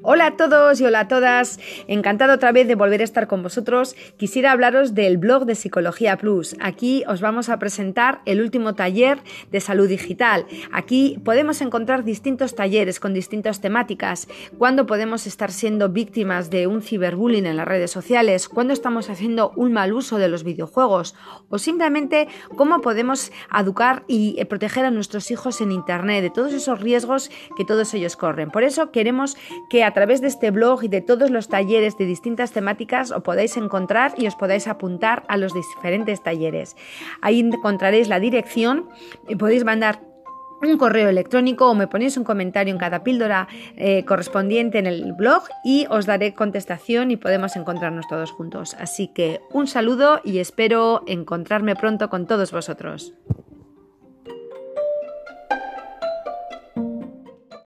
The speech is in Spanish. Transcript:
Hola a todos y hola a todas. Encantado otra vez de volver a estar con vosotros. Quisiera hablaros del blog de Psicología Plus. Aquí os vamos a presentar el último taller de salud digital. Aquí podemos encontrar distintos talleres con distintas temáticas. Cuándo podemos estar siendo víctimas de un ciberbullying en las redes sociales, cuándo estamos haciendo un mal uso de los videojuegos o simplemente cómo podemos educar y proteger a nuestros hijos en Internet de todos esos riesgos que todos ellos corren. Por eso queremos que a través de este blog y de todos los talleres de distintas temáticas os podáis encontrar y os podáis apuntar a los diferentes talleres. Ahí encontraréis la dirección y podéis mandar un correo electrónico o me ponéis un comentario en cada píldora eh, correspondiente en el blog y os daré contestación y podemos encontrarnos todos juntos. Así que un saludo y espero encontrarme pronto con todos vosotros.